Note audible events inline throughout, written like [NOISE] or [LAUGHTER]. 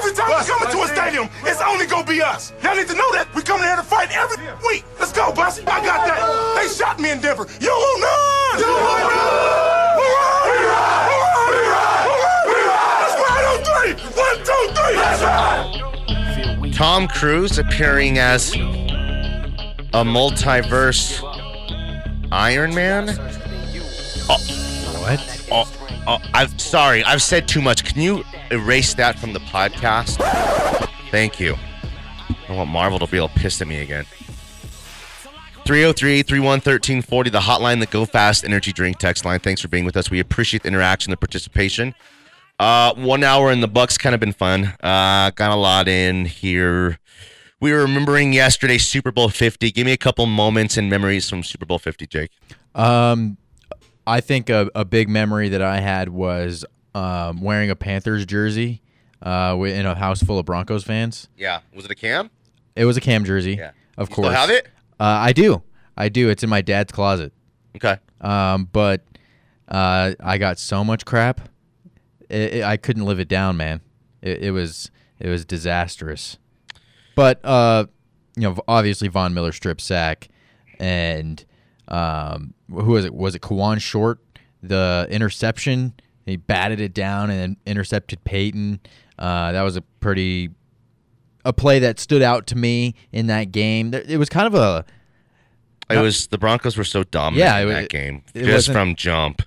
Every time we come into a stadium, it's only gonna be us. Y'all need to know that. We come there to fight every week. Let's go, Bussy. I got that. They shot me in Denver. You want none? You want none? We ride! We ride! We ride! We ride! Let's ride on three. One, two, three. Let's ride! Tom Cruise appearing as a multiverse Iron Man. Oh, I'm sorry. I've said too much. Can you erase that from the podcast? Thank you. I want Marvel to be all pissed at me again. 303 301 1340, the hotline, the Go Fast Energy Drink text line. Thanks for being with us. We appreciate the interaction, the participation. Uh, one hour in the Bucks kind of been fun. Uh, got a lot in here. We were remembering yesterday Super Bowl 50. Give me a couple moments and memories from Super Bowl 50, Jake. Um, I think a, a big memory that I had was um, wearing a Panthers jersey uh, in a house full of Broncos fans. Yeah. Was it a cam? It was a Cam jersey, Yeah. of You course. Still have it? Uh, I do. I do. It's in my dad's closet. Okay. Um, but uh, I got so much crap, it, it- I couldn't live it down, man. It, it was it was disastrous. But uh, you know, obviously Von Miller strip sack, and um, who was it? Was it Kawann Short? The interception. He batted it down and then intercepted Peyton. Uh, that was a pretty a play that stood out to me in that game. It was kind of a It was the Broncos were so dominant Yeah, in it- that game, it just from jump,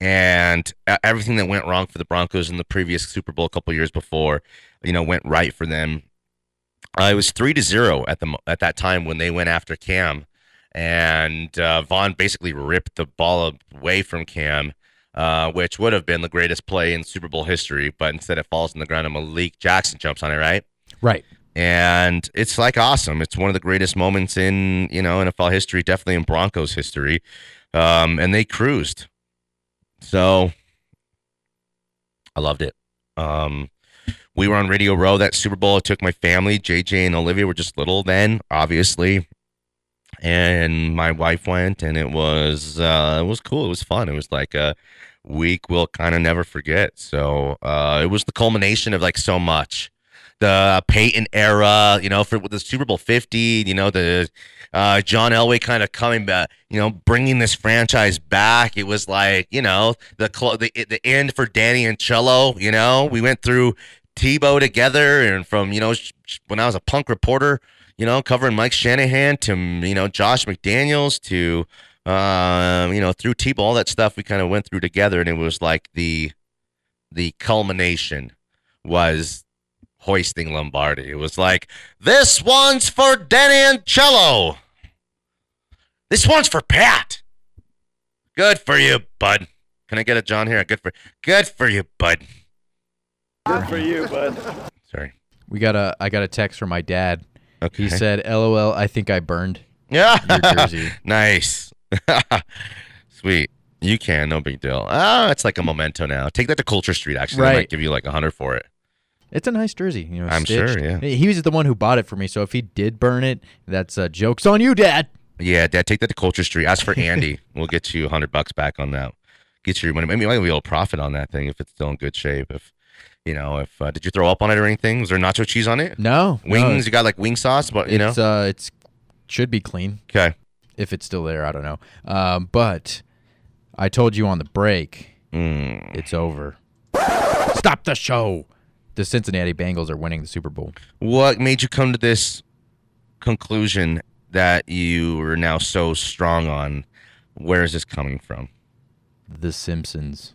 and everything that went wrong for the Broncos in the previous Super Bowl a couple years before, you know, went right for them. Uh, it was three to zero at the at that time when they went after Cam, and uh, Von basically ripped the ball away from Cam, uh, which would have been the greatest play in Super Bowl history, but instead it falls on the ground and Malik Jackson jumps on it, right? right. and it's like awesome. It's one of the greatest moments in you know NFL history, definitely in Broncos history. Um, and they cruised, so I loved it. Um, we were on Radio Row that Super Bowl. I took my family. JJ and Olivia were just little then, obviously, and my wife went, and it was uh, it was cool. It was fun. It was like a week we'll kind of never forget. So uh, it was the culmination of like so much the Peyton era, you know, for the Super Bowl 50, you know, the uh, John Elway kind of coming back, you know, bringing this franchise back. It was like, you know, the cl- the the end for Danny and Cello. You know, we went through Tebow together, and from you know sh- sh- when I was a punk reporter, you know, covering Mike Shanahan to you know Josh McDaniels to um, you know through Tebow, all that stuff we kind of went through together, and it was like the the culmination was hoisting Lombardi. It was like, this one's for Danny and Cello. This one's for Pat. Good for you, bud. Can I get a John here? Good for good for you, bud. Good for you, bud. Sorry. We got a I got a text from my dad. Okay. He said, "LOL, I think I burned yeah. your jersey." [LAUGHS] nice. [LAUGHS] Sweet. You can, no big deal. Ah, it's like a memento now. Take that to Culture Street. Actually, they might give you like a hundred for it. It's a nice jersey, you know. I'm sure, yeah. He was the one who bought it for me, so if he did burn it, that's uh, jokes on you, Dad. Yeah, Dad, take that to Culture Street. Ask for Andy. [LAUGHS] we'll get you a hundred bucks back on that. Get your money. Maybe you might be able to profit on that thing if it's still in good shape. If you know, if uh, did you throw up on it or anything? Was there nacho cheese on it? No Wings? you got like wing sauce, but you know. it's uh, it's should be clean Okay. if it's still there. I don't know. Um, but I told you on the break, Mm. it's over. Stop the show. The Cincinnati Bengals are winning the Super Bowl. What made you come to this conclusion that you are now so strong on? Where is this coming from? The Simpsons.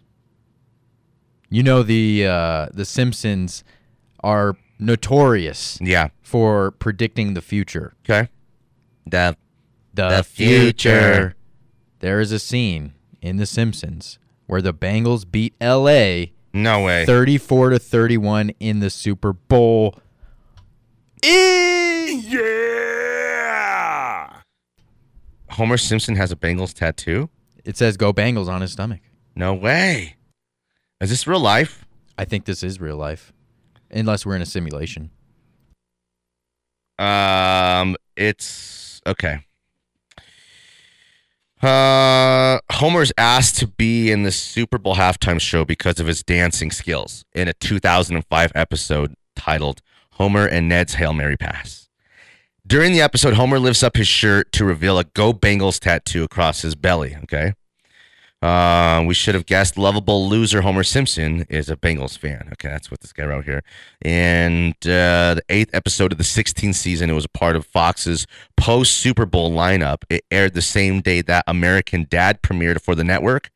You know the uh, the Simpsons are notorious Yeah. for predicting the future. Okay. The, The future. future. There is a scene in The Simpsons where the Bengals beat LA no way. 34 to 31 in the Super Bowl. Yeah! Homer Simpson has a Bengals tattoo? It says "Go Bengals" on his stomach. No way. Is this real life? I think this is real life, unless we're in a simulation. Um, it's okay. Uh, Homer's asked to be in the Super Bowl halftime show because of his dancing skills in a 2005 episode titled Homer and Ned's Hail Mary Pass. During the episode, Homer lifts up his shirt to reveal a Go Bengals tattoo across his belly. Okay. Uh, we should have guessed lovable loser Homer Simpson is a Bengals fan. Okay, that's what this guy wrote here. And uh, the eighth episode of the 16th season, it was a part of Fox's post Super Bowl lineup. It aired the same day that American Dad premiered for the network,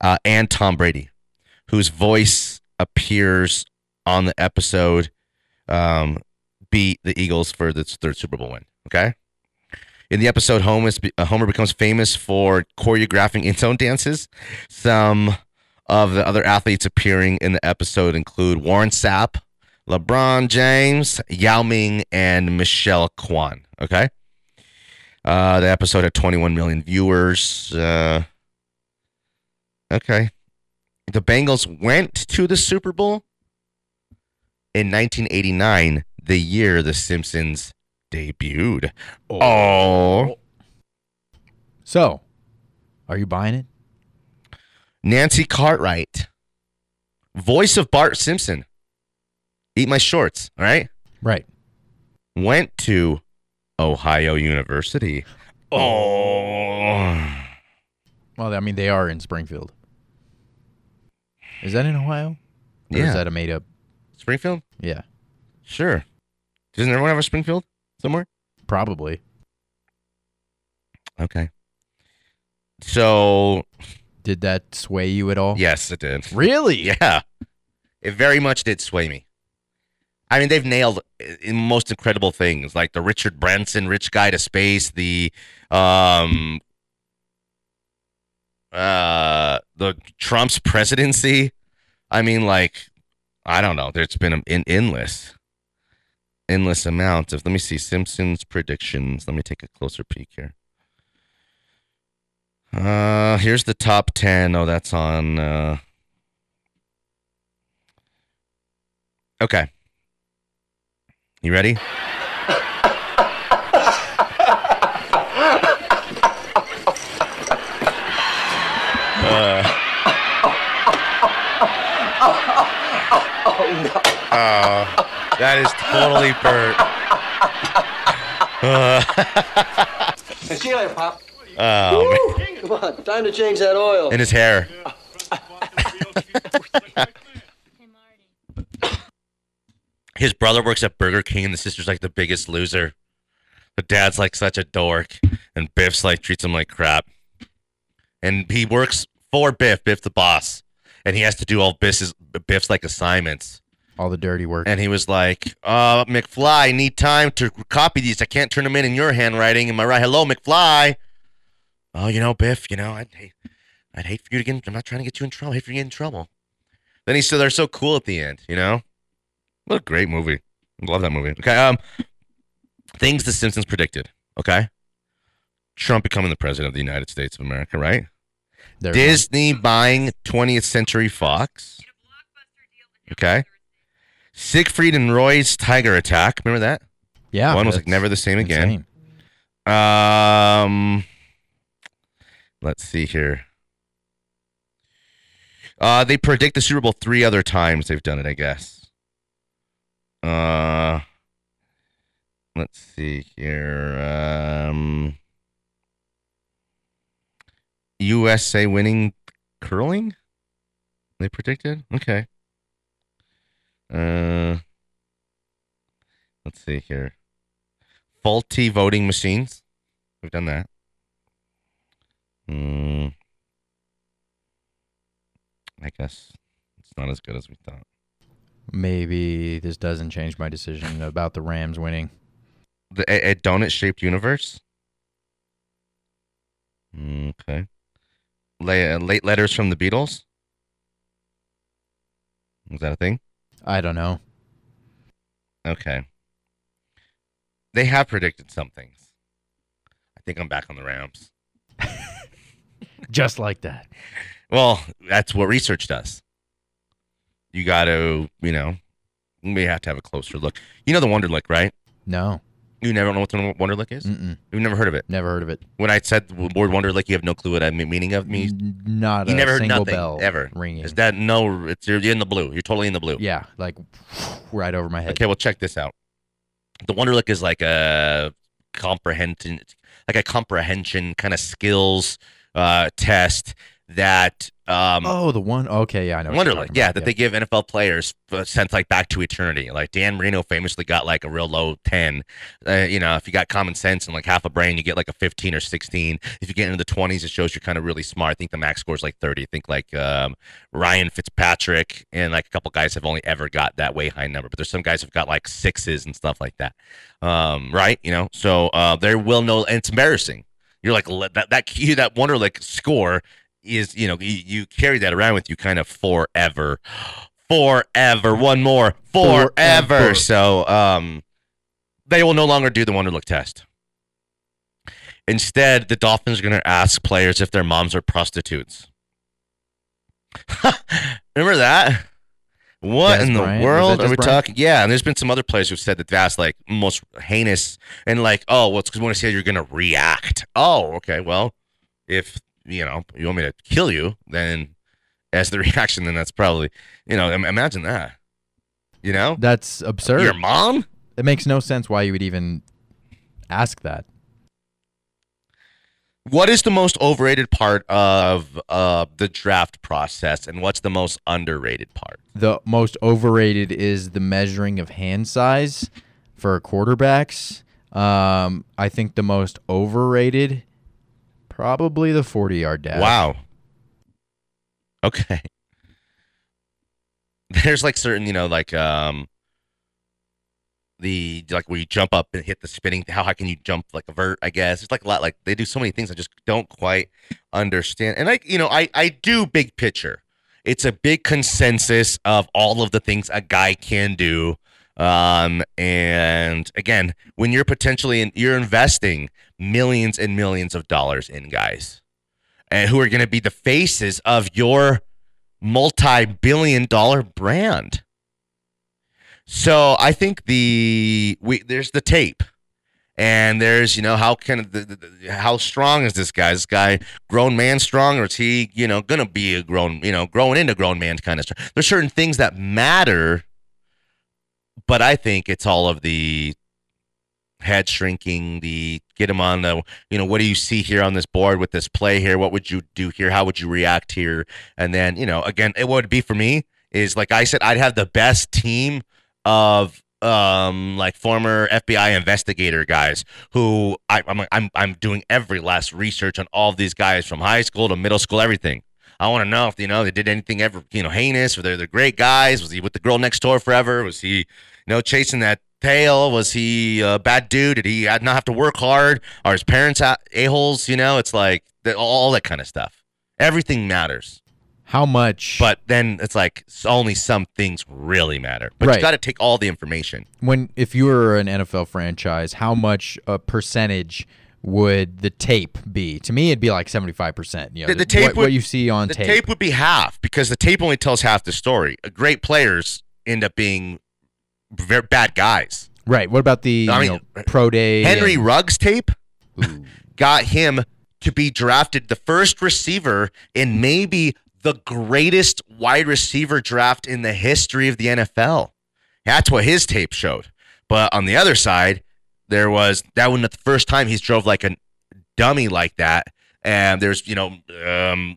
uh, and Tom Brady, whose voice appears on the episode, um, beat the Eagles for the third Super Bowl win. Okay. In the episode, Homer, uh, Homer becomes famous for choreographing in own dances. Some of the other athletes appearing in the episode include Warren Sapp, LeBron James, Yao Ming, and Michelle Kwan. Okay. Uh, the episode had 21 million viewers. Uh, okay. The Bengals went to the Super Bowl in 1989, the year The Simpsons debuted. Oh. So, are you buying it? Nancy Cartwright, voice of Bart Simpson. Eat my shorts, all right? Right. Went to Ohio University. Oh. Well, I mean, they are in Springfield. Is that in Ohio? Or Yeah. Is that a made up? Springfield? Yeah, Sure. Doesn't everyone have a Springfield somewhere? probably. Okay. So, Did that sway you at all? yes, it did. Really? Yeah. It very much did sway me. I mean, they've nailed most incredible things, like the Richard Branson Rich Guy to Space, the um uh the Trump's presidency. I mean, like, I don't know. There's been an in, endless, endless amount of. Let me see Simpsons predictions. Let me take a closer peek here. Uh, here's the top ten. Oh, that's on. Uh, okay. You ready? [LAUGHS] Oh, that is totally Bert. See you later, Pop. Oh. Come on, time to change that oil. In his hair. His brother works at Burger King, and the sister's like the biggest loser. The dad's like such a dork, and Biff's like treats him like crap. And he works for Biff. Biff the boss, and he has to do all Biff's Biff's like assignments. All the dirty work. And he was like, uh, McFly, I need time to copy these. I can't turn them in in your handwriting. Am I right? Hello, McFly. Oh, you know, Biff, you know, I'd hate, I'd hate for you to get in, I'm not trying to get you in trouble. I hate for you to get in trouble. Then he said they're so cool at the end, you know? What a great movie. I love that movie. Okay, um, things the Simpsons predicted, okay? Trump becoming the president of the United States of America, right? There- Disney buying 20th Century Fox. Okay. Siegfried and Roy's Tiger Attack. Remember that? Yeah. One was like never the same again. insane. Um, let's see here. Uh, they predict the Super Bowl three other times they've done it, I guess. Uh, let's see here. Um, USA winning curling. They predicted. Okay. Uh, let's see here. Faulty voting machines. We've done that. Hmm. I guess it's not as good as we thought. Maybe this doesn't change my decision about the Rams winning. The, a, a donut shaped universe. Mm, Okay. La- uh, late letters from the Beatles. Is that a thing? I don't know. Okay. They have predicted some things. I think I'm back on the Rams. [LAUGHS] Just like that. Well, that's what research does. You got to, you know, we have to have a closer look. You know the Wonderlic, right? No. You never know what the Wonderlic is? Mm-mm. You've never heard of it? Never heard of it. When I said the word Wonderlic, you have no clue what I mean, meaning of me. Not You a never heard single nothing bell ever. ringing. Is that no? It's you're in the blue. You're totally in the blue. yeah, like right over my head. Okay, well, check this out. The Wonderlic is like a comprehension, like a comprehension kind of skills uh, test that um, Oh, the one. Okay, yeah, I know. Wonderland yeah, that they give NFL players uh, since like back to eternity. Like Dan Marino famously got like a real low ten. Uh, you know, if you got common sense and like half a brain, you get like a fifteen or sixteen. If you get into the twenties, it shows you're kind of really smart. I think the max score is like thirty. I think like um, Ryan Fitzpatrick and like a couple guys have only ever got that way high number, but there's some guys who've got like sixes and stuff like that. Um, right? You know, so uh, they will know, and it's embarrassing. You're like that that key that Wonderlic score is you know you, you carry that around with you kind of forever. Forever. One more. Forever, Forever. so um they will no longer do the Wonderlic test. Instead the dolphins are going to ask players if their moms are prostitutes. [LAUGHS] Remember that? What Dez in the Bryant? World are we Bryant? talking yeah and there's been some other players who've said that that's like most heinous and like oh well it's because we want to see how you're going to react. Oh okay well if you know you want me to kill you then as the [LAUGHS] reaction then that's probably you know imagine that you know That's absurd. your mom It makes no sense why you would even ask that. what is the most overrated part of uh, the draft process and what's the most underrated part The most overrated is the measuring of hand size for quarterbacks. Um, I think the most overrated, probably the forty-yard dash. wow. Okay. [LAUGHS] There's like certain you know like um the like where you jump up and hit the spinning how high can you jump like a vert i guess? It's like a lot like they do so many things i just don't quite understand. And i you know i i do big picture. It's a big consensus of all of the things a guy can do um and again when you're potentially in, you're investing millions and millions of dollars in guys and who are going to be the faces of your multi-billion dollar brand so I think the we there's the tape, and there's you know how can the, the- how strong is this guy? Is this guy grown man strong, or is he you know gonna be a grown you know growing into grown man kind of strong? There's certain things that matter, but I think it's all of the head shrinking, the get him on the you know what do you see here on this board with this play here? What would you do here? How would you react here? And then you know again, it would be for me is like I said, I'd have the best team of um like former FBI investigator guys who I, I'm I'm I'm doing every last research on all these guys from high school to middle school, everything. I want to know if you know they did anything ever you know heinous or they're they're great guys. Was he with the girl next door forever? Was he you know chasing that tail? Was he a bad dude? Did he not have to work hard? Are his parents a holes? You know, it's like the, all that kind of stuff. Everything matters. How much? But then it's like only some things really matter. But Right. you got to take all the information. when if you were an NFL franchise, how much a percentage would the tape be? To me, it'd be like seventy-five percent. You know, The- the tape what, would- what you see on the tape. tape. would be half because the tape only tells half the story. Uh, Great players end up being very bad guys. right? What about the I you mean, know, pro day? Henry and- Ruggs tape Ooh. [LAUGHS] got him to be drafted the first receiver in maybe the greatest wide receiver draft in the history of the NFL. That's what his tape showed. But on the other side, there was that wasn't the first time he's drove like a dummy like that. And there's, you know, um,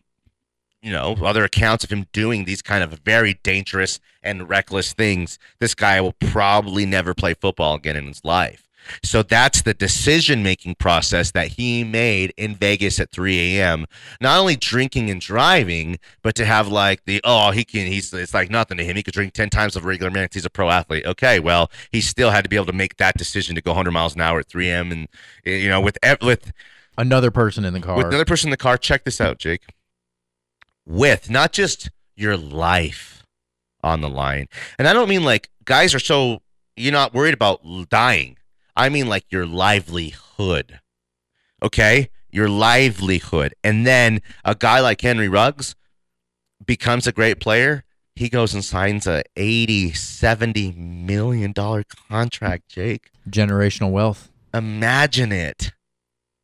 you know, other accounts of him doing these kind of very dangerous and reckless things. This guy will probably never play football again in his life. So that's the decision making process that he made in Vegas at 3 a.m. Not only drinking and driving, but to have like the oh he can he's it's like nothing to him. He could drink ten times of regular man he's a pro athlete. Okay, well he still had to be able to make that decision to go 100 miles an hour at 3 a.m. and you know with with Another person in the car. with another person in the car. Check this out, Jake. With not just your life on the line, and I don't mean like guys are so you're not worried about dying. I mean like your livelihood. Okay, your livelihood, and then a guy like Henry Ruggs becomes a great player. He goes and signs a 80, 70 million dollar contract, Jake. Generational wealth. Imagine it.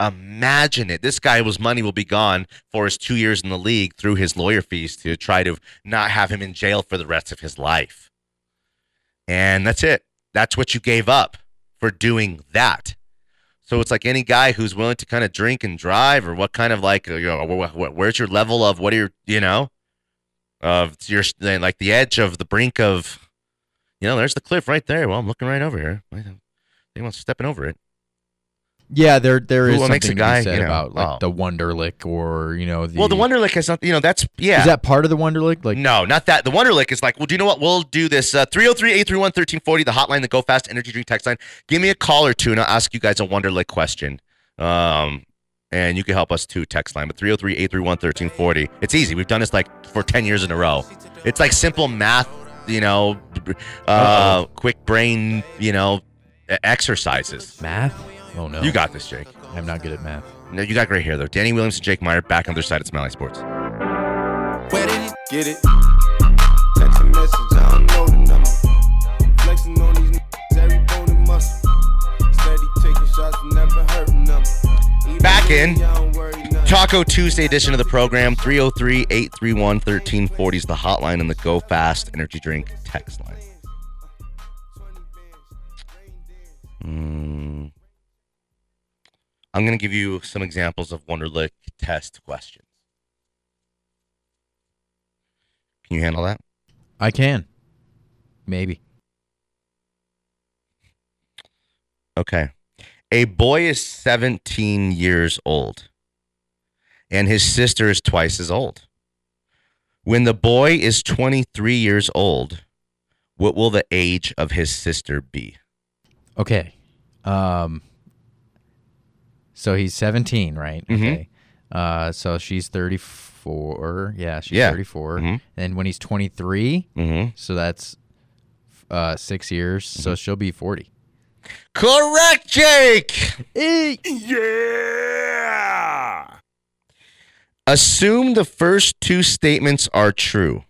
Imagine it. This guy was money will be gone for his two years in the league through his lawyer fees to try to not have him in jail for the rest of his life. And that's it. That's what you gave up for doing that. So it's like any guy who's willing to kind of drink and drive, or what kind of like, you know, wh- wh- where's your level of what are your, you know, of your like the edge of the brink of, you know, there's the cliff right there. Well, I'm looking right over here. Anyone stepping over it? Yeah, there there is something makes a to be guy, said you know, about like oh. the Wonderlic or you know the Well, the Wonderlic has something, you know, that's, yeah. is that part of the Wonderlic? Like no, not that. The Wonderlic is like, well, do you know what? We'll do this. Uh, 303 831 1340, the hotline, the Go Fast Energy Drink text line. Give me a call or two, and I'll ask you guys a Wonderlic question. Um, and you can help us too, text line. But 303 831 1340. It's easy. We've done this like for 10 years in a row. It's like simple math, you know, uh, quick brain, you know, exercises. math? Oh no, You got this, Jake. I'm not good at math. No, you got great hair, though. Danny Williams and Jake Meyer back on their side at Mile High Sports. Where did you get it? Text a message, I don't know the number. Flexing on these niggas, every bone and muscle. Steady taking shots, never hurting them. Back in. y'all don't worry nothing. Taco Tuesday edition of the program 303 831 1340 is the hotline and the Go Fast Energy Drink text line. Mm. I'm going to give you some examples of Wonderlic test questions. Can you handle that? I can, maybe. Okay. A boy is 17 years old, and his sister is twice as old. When the boy is 23 years old, what will the age of his sister be? Okay, um, so he's 17, right? Mhm. Okay, uh, so she's 34. Yeah, she's Yeah. 34. Mhm. And when he's 23, Mm-hmm. so that's uh six years. So she'll be 40. Correct, Jake. Yeah. Assume the first two statements are true.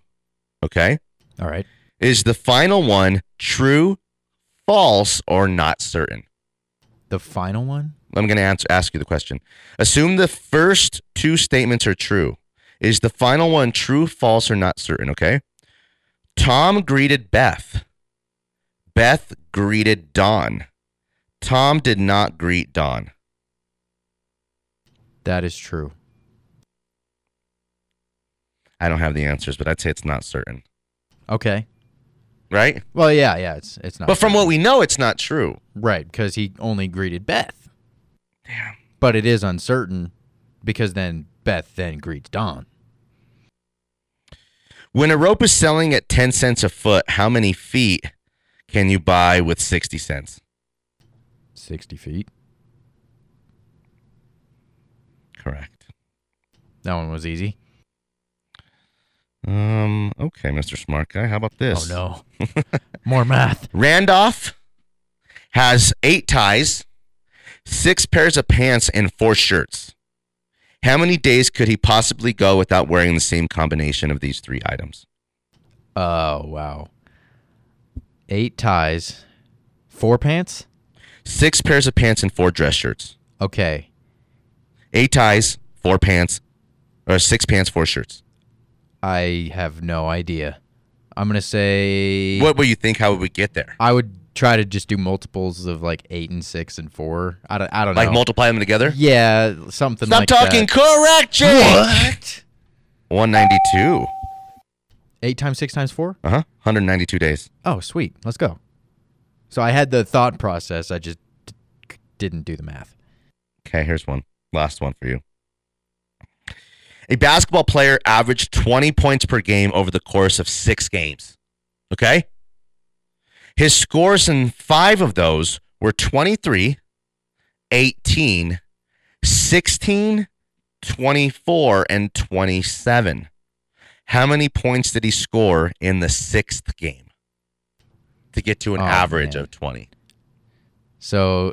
Okay. All right. Is the final one true, false, or not certain? The final one. I'm going to answer, ask you the question. Assume the first two statements are true. Is the final one true, false, or not certain? Okay. Tom greeted Beth. Beth greeted Don. Tom did not greet Don. That is true. I don't have the answers, but I'd say it's not certain. Okay. Right? Well, yeah, yeah. It's it's not. But from what we know, it's not true. right, because he only greeted Beth. Damn. But it is uncertain because then Beth then greets Don. When a rope is selling at 10 cents a foot, how many feet can you buy with 60 cents? 60 feet. Correct. That one was easy. Um, okay, Mr. Smart Guy. How about this? Oh no. [LAUGHS] More math. Randolph has eight ties, six pairs of pants, and four shirts. How many days could he possibly go without wearing the same combination of these three items? Oh wow. Eight ties, four pants. Six pairs of pants and four dress shirts. Okay. Eight ties, four pants, or six pants, four shirts. I have no idea. I'm gonna say What would you think? How would we get there? I would try to just do multiples of like eight and six and four. I don't. I don't Like know. Like multiply them together? Yeah, something Stop like talking. that. Correct, Jake. What? 192. Eight times six times four. Uh huh. 192 days. Oh, sweet. Let's go. So I had the thought process. I just d- didn't do the math. Okay, here's one. Last one for you. A basketball player averaged 20 points per game over the course of six games. Okay? His scores in five of those were 23, 18, 16, 24, and 27. How many points did he score in the sixth game to get to an Oh, average man. of 20? So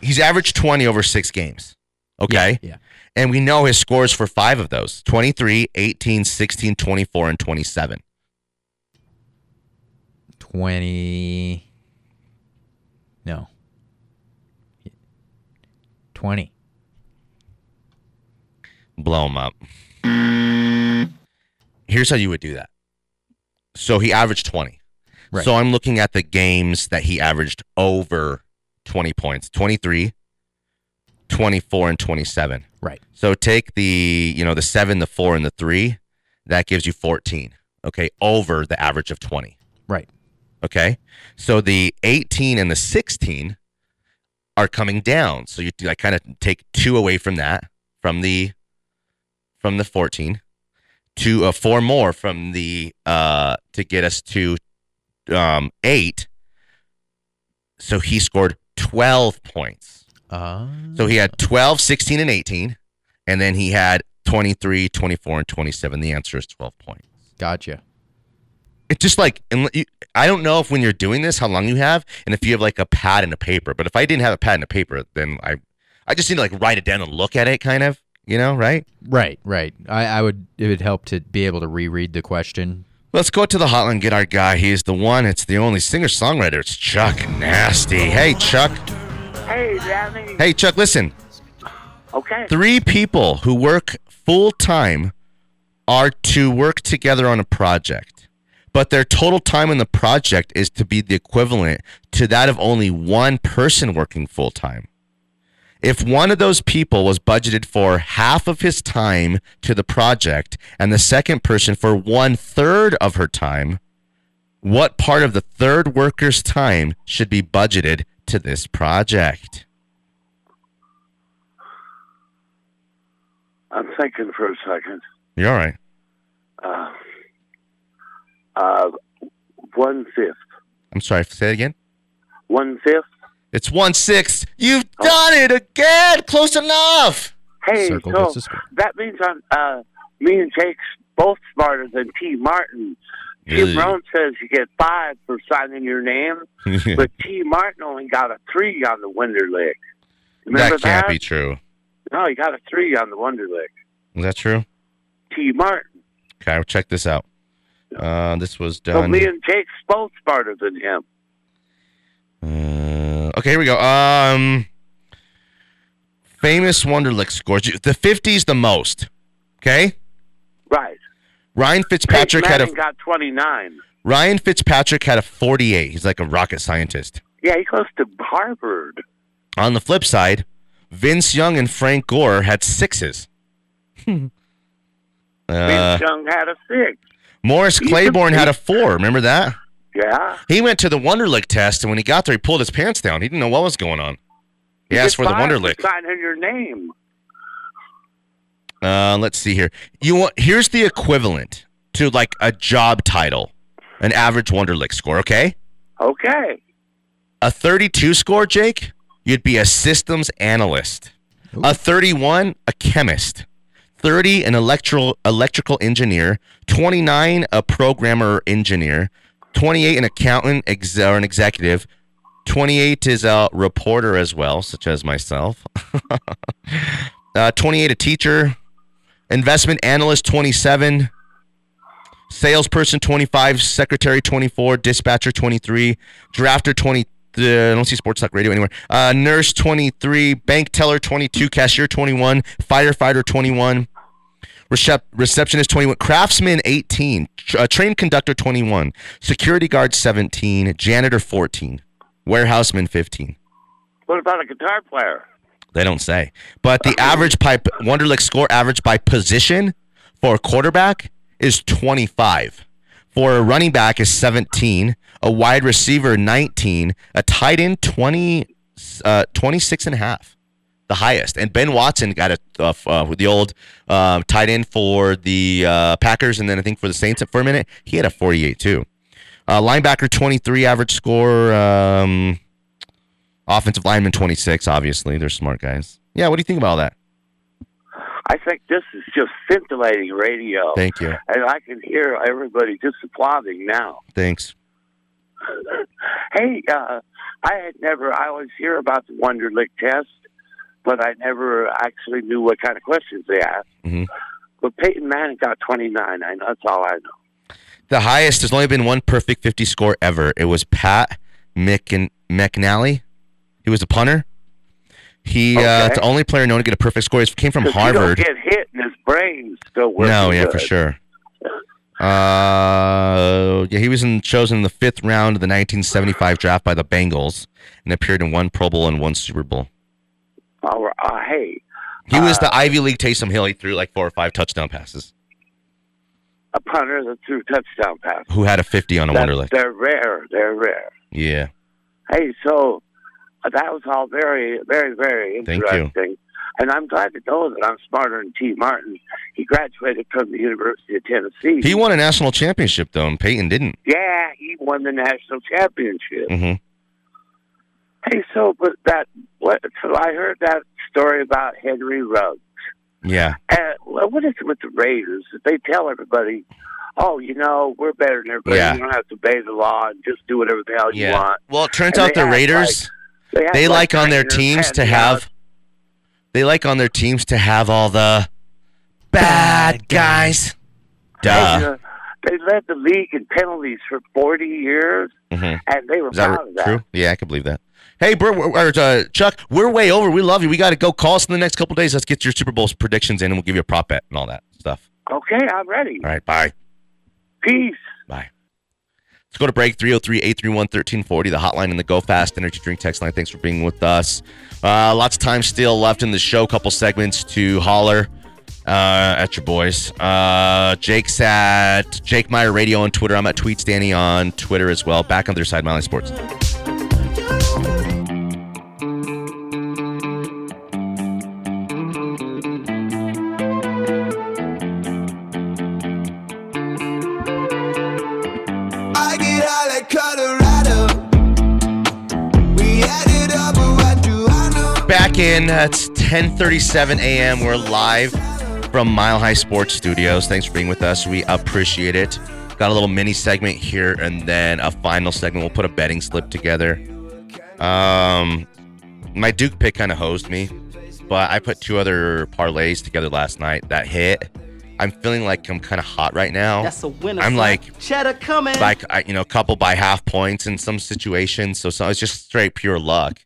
He's averaged 20 over six games. Okay? yeah. And we know his scores for five of those 23, 18, 16, 24, and 27. Twenty. No. 20. blow him up. Here's how you would do that. So he averaged 20. Right. So I'm looking at the games that he averaged over 20 points 23, 24, and 27. Right. So take the, you know, the seven, the four, and the three. That gives you 14. Okay. Over the average of 20. Right. Okay. So the 18 and the 16 are coming down. So you like kind of take two away from that, from the from the 14, to uh, four more from the uh to get us to um eight. So he scored 12 points. Uh, So he had 12, 16, and 18. And then he had 23, 24, and 27. The answer is 12 points gotcha. It's just like I don't know if when you're doing this how long you have and if you have like a pad and a paper. But if I didn't have a pad and a paper, then I I just need to like write it down and look at it, kind of, you know, right? Right, right. I, I would. It would help to be able to reread the question. Let's go to the hotline and get our guy. He's the one. It's the only singer songwriter. It's Chuck Nasty. Hey, Chuck. Hey, Danny. Hey, Chuck. Listen, Okay. three people who work full time are to work together on a project, but their total time in the project is to be the equivalent to that of only one person working full time. If one of those people was budgeted for half of his time to the project and the second person for one third of her time, what part of the third worker's time should be budgeted to this project? I'm thinking for a second. You're all right. Uh, uh, one fifth. I'm sorry. Say it again. One fifth. It's one sixth. You've done it again. Close enough. Hey, Circle so gets the score. that means I'm, uh, me and Jake's both smarter than Tee Martin. Tim Ugh. Brown says you get five for signing your name, [LAUGHS] but Tee Martin only got a three on the Wonderlic. Remember that can't be true. No, he got a three on the Wonderlic. Is that true? Tee Martin. Okay, check this out. Uh, this was So done. me and Jake's both smarter than him. Uh, okay, here we go. Um, famous Wonderlic scores. The 50s the most. Okay. Right. Ryan Fitzpatrick had a got 29. Ryan Fitzpatrick had a 48. He's like a rocket scientist. Yeah, he goes to Harvard. On the flip side, Vince Young and Frank Gore had sixes. [LAUGHS] uh, Vince Young had a six. Morris He's Claiborne had a four. Remember that? Yeah. He went to the Wonderlic test, and when he got there, he pulled his pants down. He didn't know what was going on. He You asked for the five Wonderlic. Signing your name. Uh, let's see here. You want here's the equivalent to like a job title, an average Wonderlic score. Okay, Okay. a 32 score, Jake, you'd be a systems analyst. A 31, a chemist. 30, an electrical electrical engineer. 29, a programmer engineer. 28, an accountant ex- or an executive. 28 is a reporter as well, such as myself. [LAUGHS] uh, 28, a teacher. Investment analyst, 27. Salesperson, 25. Secretary, 24. Dispatcher, 23. Drafter, 20. Uh, I don't see Sports Talk Radio anywhere. Uh, nurse, 23. Bank teller, 22. Cashier, 21. Firefighter, 21. Recep- receptionist 21 craftsman 18 tr- uh, train conductor 21 security guard 17 janitor 14 warehouseman 15 What about a guitar player? they don't say. But the [LAUGHS] average pipe Wonderlic score average by position for a quarterback is 25 for a running back is 17 a wide receiver 19 a tight end 20 uh, 26 and a half the highest. And Ben Watson got a uh, uh, the old uh, tight end for the uh, Packers, and then I think for the Saints for a minute, he had a 48 too. Uh, linebacker 23 average score. Um, offensive lineman 26. Obviously, they're smart guys. Yeah, what do you think about all that? I think this is just scintillating radio. Thank you. and I can hear everybody just applauding now. Thanks. [LAUGHS] Hey, uh, I had never, I always hear about the Wonderlic test, but I never actually knew what kind of questions they asked. Mhm. But Peyton Manning got 29. I know, that's all I know. The highest. There's only been one perfect 50 score ever. It was Pat McN- McInally. He was a punter. He Okay. uh, the only player known to get a perfect score. He came from Harvard. He don't get hit, and his brain's still working. No, yeah, good. for sure. Uh, yeah, he was in, chosen in the fifth round of the 1975 draft by the Bengals and appeared in one Pro Bowl and one Super Bowl. All right, uh, hey, He was Uh, the Ivy League Taysom Hill. He threw like four or five touchdown passes. a punter that threw touchdown passes. Who had a 50 on a That's- Wonderlic? They're rare. They're rare. Yeah. Hey, so uh, that was all very, very, very Thank you. interesting. And I'm glad to know that I'm smarter than Tee Martin. He graduated from the University of Tennessee. He won a national championship though, and Peyton didn't. yeah, he won the national championship. hmm Hey, so but that what? So I heard that story about Henry Ruggs. Yeah. Uh, well, what is it with the Raiders? They tell everybody, "Oh, you know, we're better than everybody. Yeah. You don't have to obey the law and just do whatever the hell you want." Well, it turns And out the Raiders act they like on their teams to have they like on their teams to have all the bad guys. They, Duh. uh, they led the league in penalties for 40 years, Mhm. and they were Is that proud of that. true? Yeah, I can believe that. Hey, Bert, or, or, uh, Chuck, we're way over. We love you. We got to go. Call us in the next couple days. Let's get your Super Bowl predictions in, and we'll give you a prop bet and all that stuff. Okay, I'm ready. All right, bye. Peace. Bye. Let's go to break 303 831 1340, the hotline and the Go Fast Energy Drink text line. Thanks for being with us. Uh, lots of time still left in the show. Couple segments to holler uh, at your boys. Uh, Jake's at Jake Meyer Radio on Twitter. I'm at Tweets Danny on Twitter as well. Back on their side, Mile High Sports. Back in. It's 10:37 a.m. We're live from Mile High Sports Studios. Thanks for being with us. We appreciate it. Got a little mini segment here, and then a final segment. We'll put a betting slip together. Um, my Duke pick kind of hosed me, but I put two other parlays together last night that hit. I'm feeling like I'm kind of hot right now. That's a winner. I'm like- cheddar coming. like you know, a couple by half points in some situations. So, so it's just straight pure luck.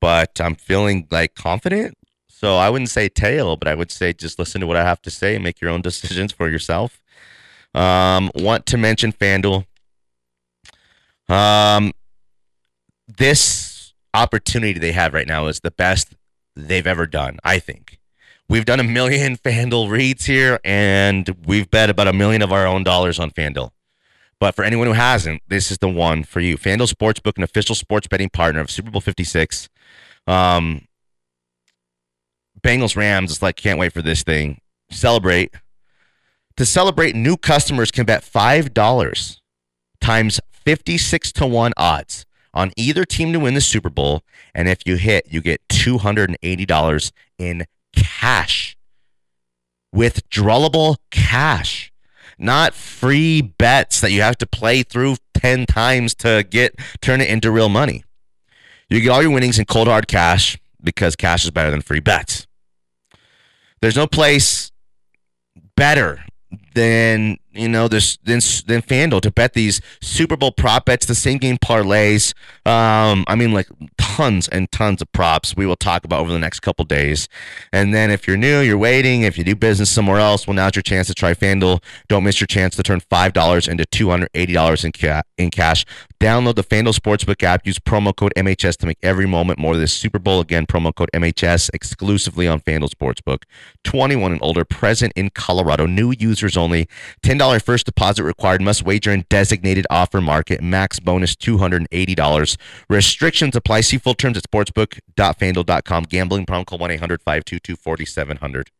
But I'm feeling like confident. So I wouldn't say tail, but I would say just listen to what I have to say and make your own [LAUGHS] decisions for yourself. Um, want to mention FanDuel. Um, this opportunity they have right now is the best they've ever done. I think. We've done a million [LAUGHS] FanDuel reads here, and we've bet about a million of our own dollars on FanDuel. But for anyone who hasn't, this is the one for you. FanDuel Sportsbook, an official sports betting partner of Super Bowl 56. Um, Bengals Rams is like, can't wait for this thing. Celebrate. To celebrate, new customers can bet $5 times 56 to 1 odds on either team to win the Super Bowl. And if you hit, you get $280 in cash. Withdrawable cash not free bets that you have to play through 10 times to get turn it into real money. You get all your winnings in cold hard cash because cash is better than free bets. There's no place better than you know this than than FanDuel to bet these Super Bowl prop bets, the same game parlays. Um, I mean, like tons and tons of props. We will talk about over the next couple days. And then if you're new, you're waiting. If you do business somewhere else, well, now's your chance to try FanDuel. Don't miss your chance to turn five dollars into two hundred eighty dollars in ca- in cash. Download the FanDuel Sportsbook app. Use promo code MHS to make every moment more this Super Bowl. Again, promo code MHS exclusively on FanDuel Sportsbook. 21 and older, present in Colorado. New users only. $10 first deposit required. Must wager in designated offer market. Max bonus $280. Restrictions apply. See full terms at sportsbook.fanduel.com. Gambling problem call 1 800 522 4700.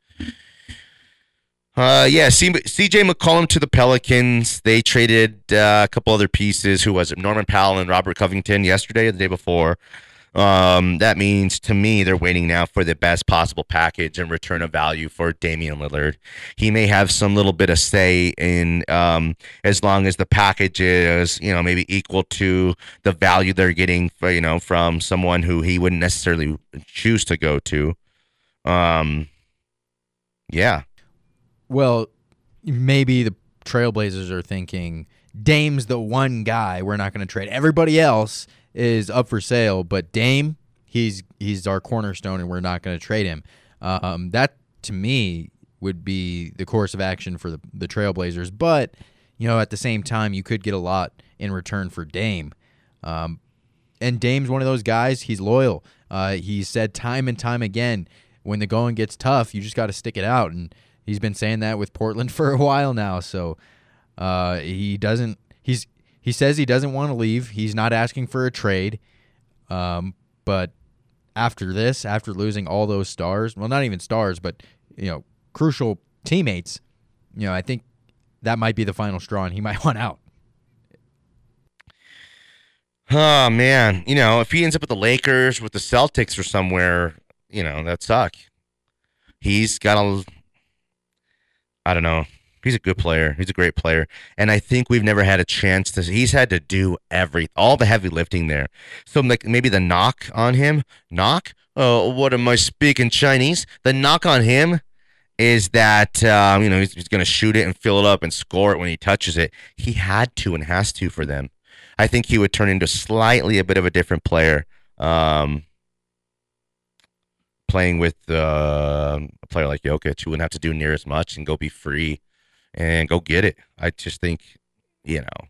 Uh, yeah, C- CJ McCollum to the Pelicans. They traded uh, a couple other pieces. Who was it? Norman Powell and Robert Covington yesterday or the day before. Um, that means to me they're waiting now for the best possible package and return of value for Damian Lillard. He may have some little bit of say in um, as long as the package is you know maybe equal to the value they're getting for, you know from someone who he wouldn't necessarily choose to go to. Um, yeah, Well, maybe the Trailblazers are thinking Dame's the one guy we're not going to trade. Everybody else is up for sale, but Dame, he's he's our cornerstone and we're not going to trade him. Um, that to me would be the course of action for the the Trailblazers. But you know, at the same time, you could get a lot in return for Dame. Um, and Dame's one of those guys. He's loyal. Uh, he said time and time again, when the going gets tough, you just got to stick it out. And he's been saying that with Portland [LAUGHS] for a while now. So uh, he doesn't. He's he says he doesn't want to leave. He's not asking for a trade. Um, but after this, after losing all those stars, well, not even stars, but you know, crucial teammates, you know, I think that might be the final straw, and he [LAUGHS] might want out. Oh man, you know, if he ends up with the Lakers, with the Celtics, or somewhere, you know, that suck. He's got a, I don't know. He's a good player. He's a great player, and I think we've never had a chance to. He's had to do every all the heavy lifting there. So like maybe the knock on him, knock. Oh, what am I speaking Chinese? The knock on him is that um, you know he's, he's going to shoot it and fill it up and score it when he touches it. He had to and has to for them. I think he would turn into slightly a bit of a different player. Um, playing with uh, a player like Jokic, who wouldn't have to do near as much and go be free and go get it. I just think, you know,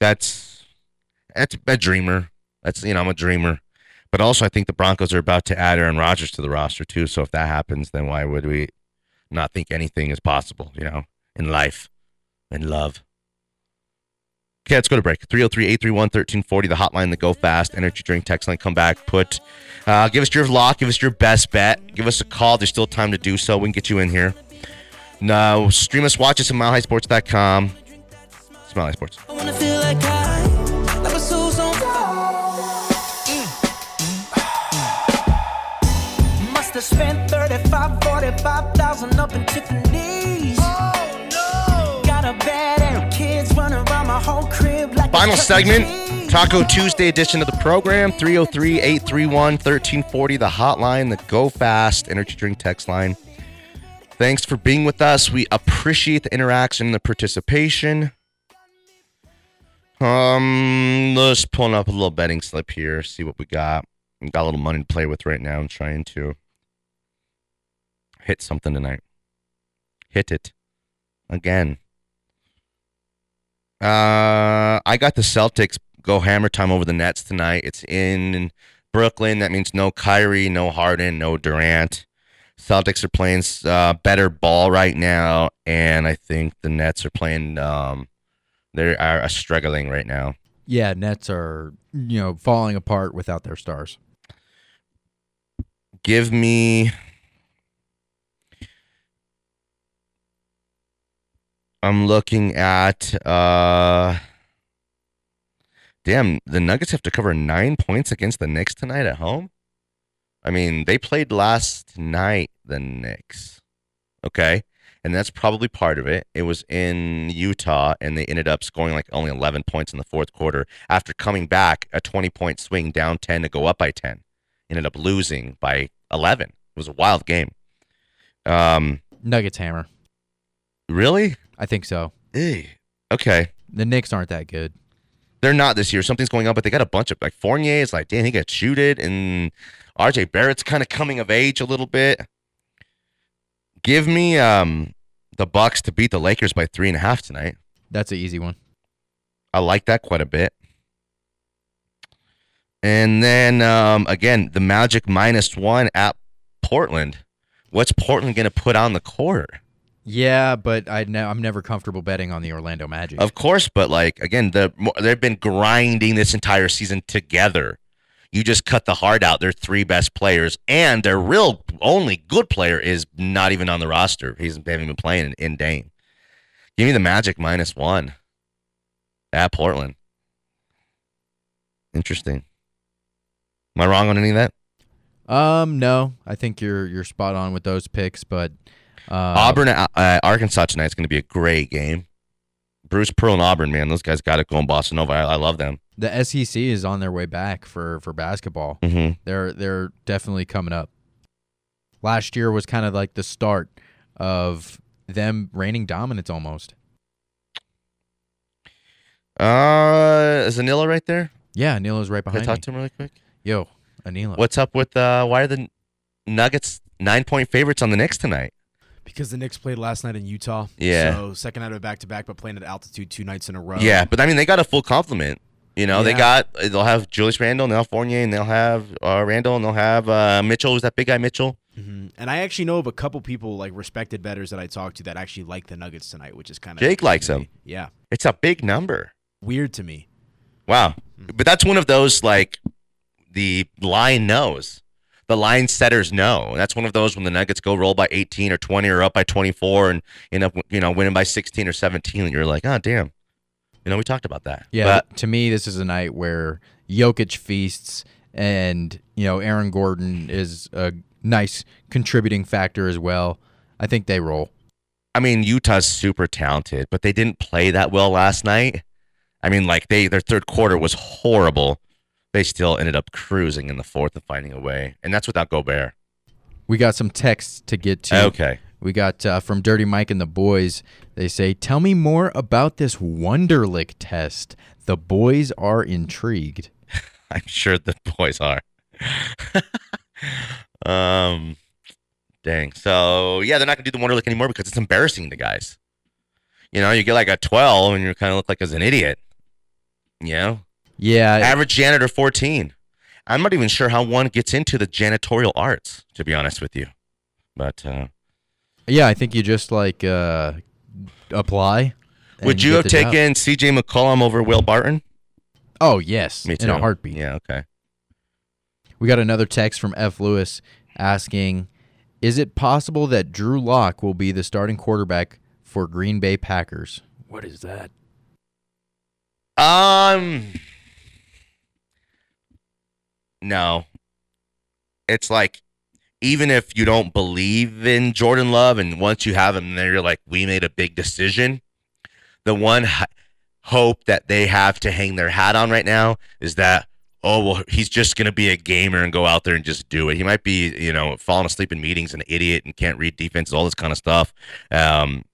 that's that's a dreamer. That's you know, I'm a dreamer. But also, I think the Broncos are about to add Aaron Rodgers to the roster too. So if that happens, then why would we not think anything is possible? You know, in life, in love. Okay, let's go to break. 303 831 1340, the hotline, the go fast, energy drink text line. Come back, put, uh, give us your lock, give us your best bet, give us a call. There's still time to do so. We can get you in here. No, stream us, watch us at milehighsports.com. Smile High Sports. I wanna feel like I, like a soul's on Must have spent 35, 45,000 up in Tiffany's. Oh no! Got a bad and kids running around my whole crib like Final segment, Taco Tuesday edition of the program. 303 831 1340, the hotline, the go fast energy drink text line. Thanks for being with us. We appreciate the interaction and the participation. Um, let's pull up a little betting slip here, see what we got. We got a little money to play with right now. I'm trying to hit something tonight. Hit it again. Uh, I got the Celtics go hammer time over the Nets tonight. It's in Brooklyn. That means no Kyrie, no Harden, no Durant. Celtics are playing uh, better ball right now, and I think the Nets are playing. Um, they are struggling right now. Yeah, Nets are you know falling apart without their stars. Give me. I'm looking at. uh Damn, the Nuggets have to cover nine points against the Knicks tonight at home. I mean, they played last night, the Knicks. Okay. And that's probably part of it. It was in Utah, and they ended up scoring like only 11 points in the fourth quarter after coming back a 20 point swing down 10 to go up by 10. Ended up losing by 11. It was a wild game. Um, Nuggets hammer. really? I think so. Eh. Okay. The Knicks aren't that good. They're not this year. Something's going on, but they got a bunch of like Fournier is like, damn, he got shooted, and RJ Barrett's kind of coming of age a little bit. Give me um the Bucks to beat the Lakers by three and a half tonight. That's an easy one. I like that quite a bit. And then um, again, the Magic minus one at Portland. What's Portland going to put on the court? Yeah, but I ne- I'm never comfortable betting on the Orlando Magic. Of course, but like again, the they've been grinding this entire season together. You just cut the heart out. Their three best players, and their real only good player is not even on the roster. He's they haven't been playing in, in Dame. Give me the Magic minus one at Portland. Interesting. Am I wrong on any of that? Um, no, I think you're you're spot on with those picks, but uh, Auburn, at uh, Arkansas tonight is going to be a great game. Bruce Pearl and Auburn, man, those guys got it going. Boston Nova, I, I love them. the SEC is on their way back for for basketball. hmm They're they're definitely coming up. Last year was kind of like the start of them reigning dominance almost. Uh, is Anila right there? Yeah, Nilo's right Can I behind talk me. to him really quick? Yo, Anila. What's up with uh? Why are the Nuggets nine point favorites on the Knicks tonight? Because the Knicks played last night in Utah. Yeah. So second night of back to back, but playing at altitude two nights in a row. Yeah, but I mean they got a full complement. You know, they got they'll have Julius Randle and they'll have Fournier and they'll have uh, Randle and they'll have uh, Mitchell. Who's that big guy Mitchell? Mhm. And I actually know of a couple people like respected betters that I talked to that actually like the Nuggets tonight, which is kind of Jake likes them. Yeah. It's a big number. Weird to me. Wow. Hmm. But that's one of those like the line knows. The line setters know. That's one of those when the Nuggets go roll by 18 or 20 or up by 24 and end up you know winning by 16 or 17 and you're like, "Oh, damn." You know, we talked about that. Yeah, But to me, this is a night where Jokic feasts, and you know Aaron Gordon is a nice contributing factor as well. I think they roll. I mean, Utah's super talented, but they didn't play that well last night. I mean, like they their third quarter was horrible. They still ended up cruising in the fourth and finding a way, and that's without Gobert. We got some texts to get to. Okay. We got uh, from Dirty Mike and the boys. They say, "Tell me more about this Wonderlic test." The boys are intrigued. [LAUGHS] I'm sure the boys are. [LAUGHS] um, dang. So yeah, they're not gonna do the Wonderlic anymore because it's embarrassing to guys. You know, you get like a 12 and you kind of look like as an idiot. You know, Yeah, average janitor 14. I'm not even sure how one gets into the janitorial arts, to be honest with you. But uh, yeah. I think you just like uh, apply. would you have job. taken C.J. McCollum over Will Barton? Oh yes, Me too. in a heartbeat. Yeah. Okay. We got another text from F. Lewis asking, "Is it possible that Drew Lock will be the starting quarterback for Green Bay Packers?" What is that? Um, no. It's like even if you don't believe in Jordan Love, and once you have him there, you're like, we made a big decision. The one h- hope that they have to hang their hat on right now is that, oh, well, he's just going to be a gamer and go out there and just do it. He might be, you know, falling asleep in meetings, and an idiot, and can't read defenses, all this kind of stuff. Um,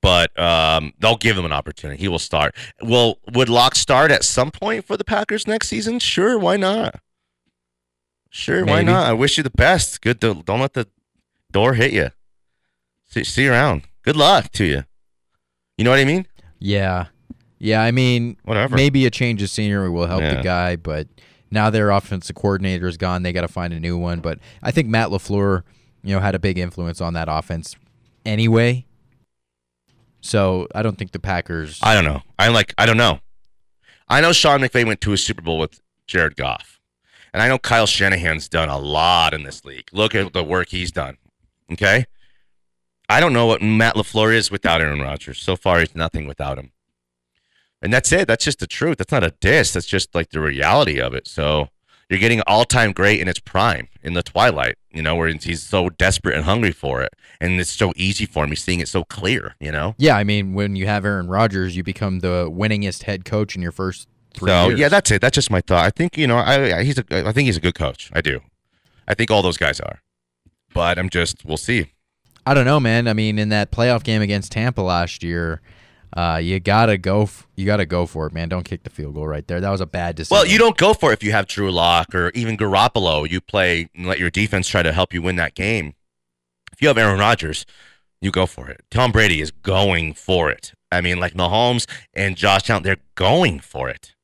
but um, they'll give him an opportunity. He will start. Will would Lock start at some point for the Packers next season? Sure, why not? Sure, why not? I wish you the best. Good. To, don't let the door hit you. See, see you around. Good luck to you. You know what I mean? Yeah, yeah. I mean, Whatever. maybe a change of scenery will help Yeah. the guy, but now their offensive coordinator is gone. They got to find a new one. But I think Matt Lafleur, you know, had a big influence on that offense anyway. So I don't think the Packers. I don't know. I like. I don't know. I know Sean McVay went to a Super Bowl with Jared Goff, and I know Kyle Shanahan's done a lot in this league. Look at the work he's done. Okay. I don't know what Matt Lafleur is without Aaron Rodgers. So far, he's nothing without him, and that's it. That's just the truth. That's not a diss. That's just like the reality of it. So you're getting all-time great in its prime, in the twilight. You know, where he's so desperate and hungry for it, and it's so easy for me seeing it so clear. You know. yeah, I mean, when you have Aaron Rodgers, you become the winningest head coach in your first three So years. yeah, that's it. That's just my thought. I think you know, I, I he's a, I think he's a good coach. I do. I think all those guys are, but I'm just we'll see. I don't know, man. I mean, in that playoff game against Tampa last year, uh, you gotta go. F- you gotta go for it, man. Don't kick the field goal right there. That was a bad decision. Well, you don't go for it if you have Drew Lock or even Garoppolo. You play and let your defense try to help you win that game. If you have Aaron Rodgers, you go for it. Tom Brady is going for it. I mean, like Mahomes and Josh Allen, they're going for it.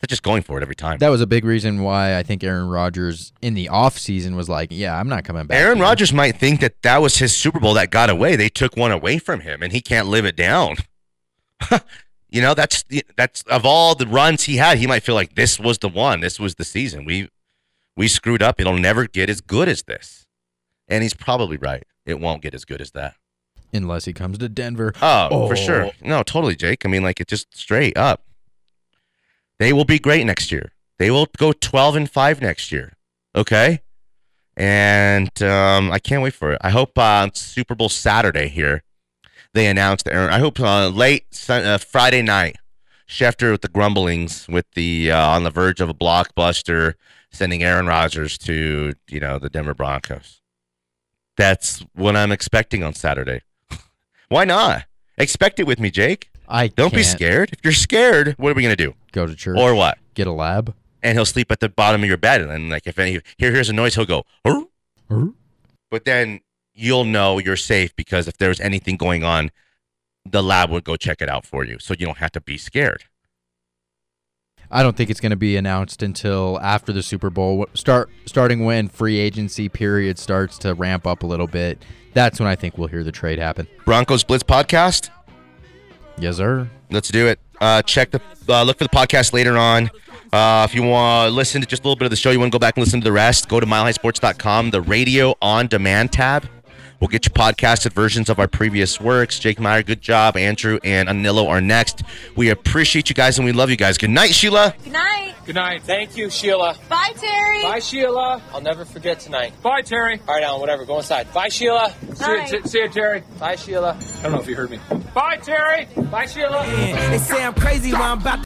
They're just going for it every time. That was a big reason why I think Aaron Rodgers in the offseason was like, "Yeah, I'm not coming back." Aaron. Rodgers might think that that was his Super Bowl that got away. They took one away from him, and he can't live it down. [LAUGHS] you know, that's that's of all the runs he had, he might feel like this was the one. This was the season. We we screwed up. It'll never get as good as this. And he's probably right. It won't get as good as that. unless he comes to Denver. Oh, for sure. No, totally, Jake. I mean, like it just straight up. They will be great next year. They will go twelve and five next year. Okay, and um, I can't wait for it. I hope uh, Super Bowl Saturday here they announced Aaron. I hope uh, late Sun- uh, Friday night. Schefter with the grumblings, with the uh, on the verge of a blockbuster, sending Aaron Rodgers to you know the Denver Broncos. That's what I'm expecting on Saturday. [LAUGHS] Why not? Expect it with me, Jake. I Don't be can't scared. If you're scared, what are we gonna do? Go to church Or what? Get a lab. and he'll sleep at the bottom of your bed. And like if any here hears a noise, he'll go. "Huh?" But then you'll know you're safe because if there's anything going on, the lab would go check it out for you, so you don't have to be scared. I don't think it's going to be announced until after the Super Bowl. Start starting when free agency period starts to ramp up a little bit. That's when I think we'll hear the trade happen. Broncos Blitz podcast. Yes, sir. Let's do it. Uh, check the uh, look for the podcast later on. Uh, if you want to listen to just a little bit of the show, you want to go back and listen to the rest, go to milehighsports.com, the radio on demand tab. We'll get you podcasted versions of our previous works. Jake Meyer, good job. Andrew and Anilo are next. We appreciate you guys and we love you guys. Good night, Sheila. Good night. Good night. Thank you, Sheila. Bye, Terry. Bye, Sheila. I'll never forget tonight. Bye, Terry. All right, Alan, whatever. Go inside. Bye, Sheila. Bye. See, you, see you, Terry. Bye, Sheila. I don't know if you heard me. Bye, Terry. Bye, Sheila. They say I'm crazy when I'm about to